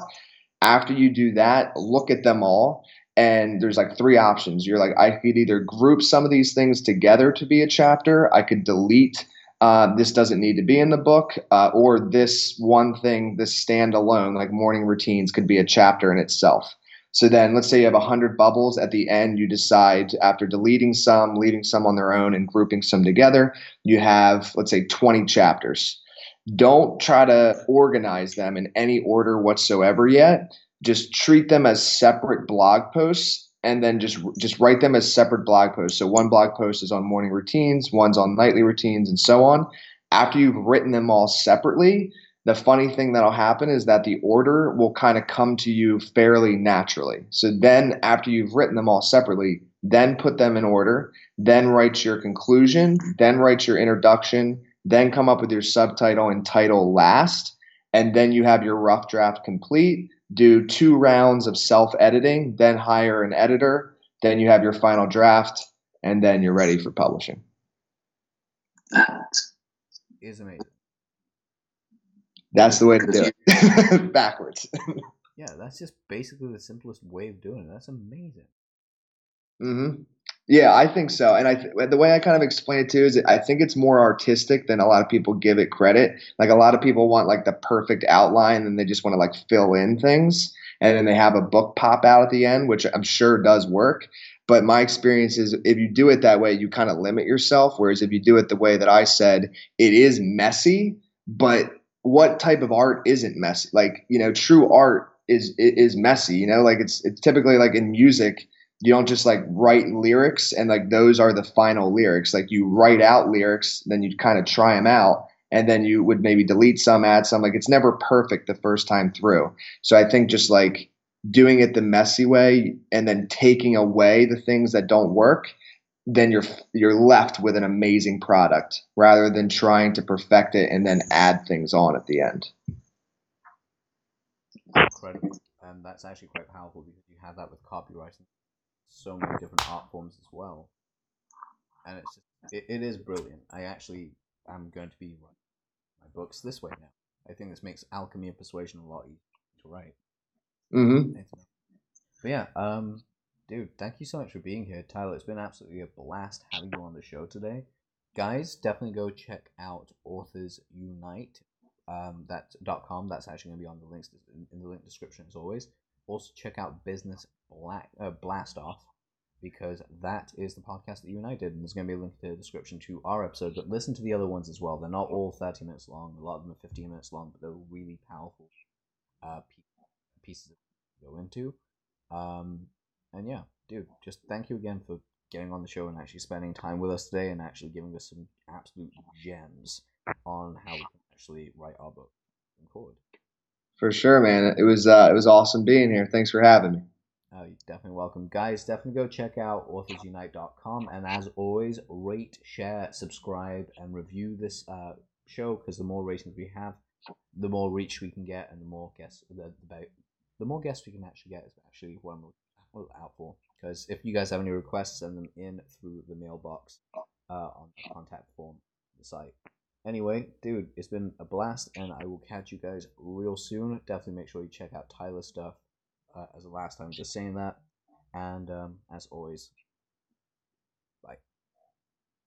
After you do that look at them all and there's like three options. You're like i could either group some of these things together to be a chapter. I could delete uh, this doesn't need to be in the book uh, or this one thing this standalone like morning routines could be a chapter in itself so then let's say you have 100 bubbles. At the end, you decide after deleting some, leaving some on their own, and grouping some together, you have, let's say, 20 chapters. Don't try to organize them in any order whatsoever yet. Just treat them as separate blog posts and then just just write them as separate blog posts. So one blog post is on morning routines, one's on nightly routines, and so on. After you've written them all separately, the funny thing that'll happen is that the order will kind of come to you fairly naturally. So then, after you've written them all separately, then put them in order, then write your conclusion, then write your introduction, then come up with your subtitle and title last, and then you have your rough draft complete. Do two rounds of self editing, then hire an editor, then you have your final draft, and then you're ready for publishing. That is amazing. That's the way to do it. [laughs] Backwards. yeah, that's just basically the simplest way of doing it. That's amazing. Mm-hmm. Yeah, I think so. And I th- the way I kind of explain it too is I think it's more artistic than a lot of people give it credit. Like a lot of people want like the perfect outline and they just want to like fill in things and then they have a book pop out at the end, which I'm sure does work. But my experience is if you do it that way, you kind of limit yourself. Whereas if you do it the way that I said, it is messy, but what type of art isn't messy? Like, you know, true art is is messy, you know, like it's it's typically like in music, you don't just like write lyrics and like those are the final lyrics. Like you write out lyrics, then you kind of try them out and then you would maybe delete some, add some. Like it's never perfect the first time through. So I think just like doing it the messy way and then taking away the things that don't work then you're you're left with an amazing product rather than trying to perfect it and then add things on at the end. Incredible, and that's actually quite powerful because you have that with copywriting, so many different art forms as well, and it's just, it, it is brilliant. I actually am going to be writing my books this way now. I think this makes alchemy of persuasion a lot easier to write. Mm-hmm. But yeah, um, dude, thank you so much for being here, Tyler. It's been absolutely a blast having you on the show today. Guys, definitely go check out Authors Unite. Um, that dot com. That's actually going to be on the links in the link description as always. Also check out Business Black uh, Blast Off because that is the podcast that you and I did, and there's going to be a link in the description to our episode. But listen to the other ones as well. They're not all 30 minutes long. A lot of them are 15 minutes long, but they're really powerful uh, pieces to go into. Um, and yeah, dude, just thank you again for getting on the show and actually spending time with us today and actually giving us some absolute gems on how we can actually write our book and forward. For sure, man. It was uh, it was awesome being here. Thanks for having me. Oh, you're definitely welcome. Guys, definitely go check out authorsunite.com. And as always, rate, share, subscribe, and review this uh, show because the more ratings we have, the more reach we can get, and the more guests, the, the, the more guests we can actually get is actually what I'm out for. Because if you guys have any requests, send them in through the mailbox uh, on the contact form the site. Anyway, dude, it's been a blast, and I will catch you guys real soon. Definitely make sure you check out Tyler's stuff uh, as the last time, just saying that. And um, as always.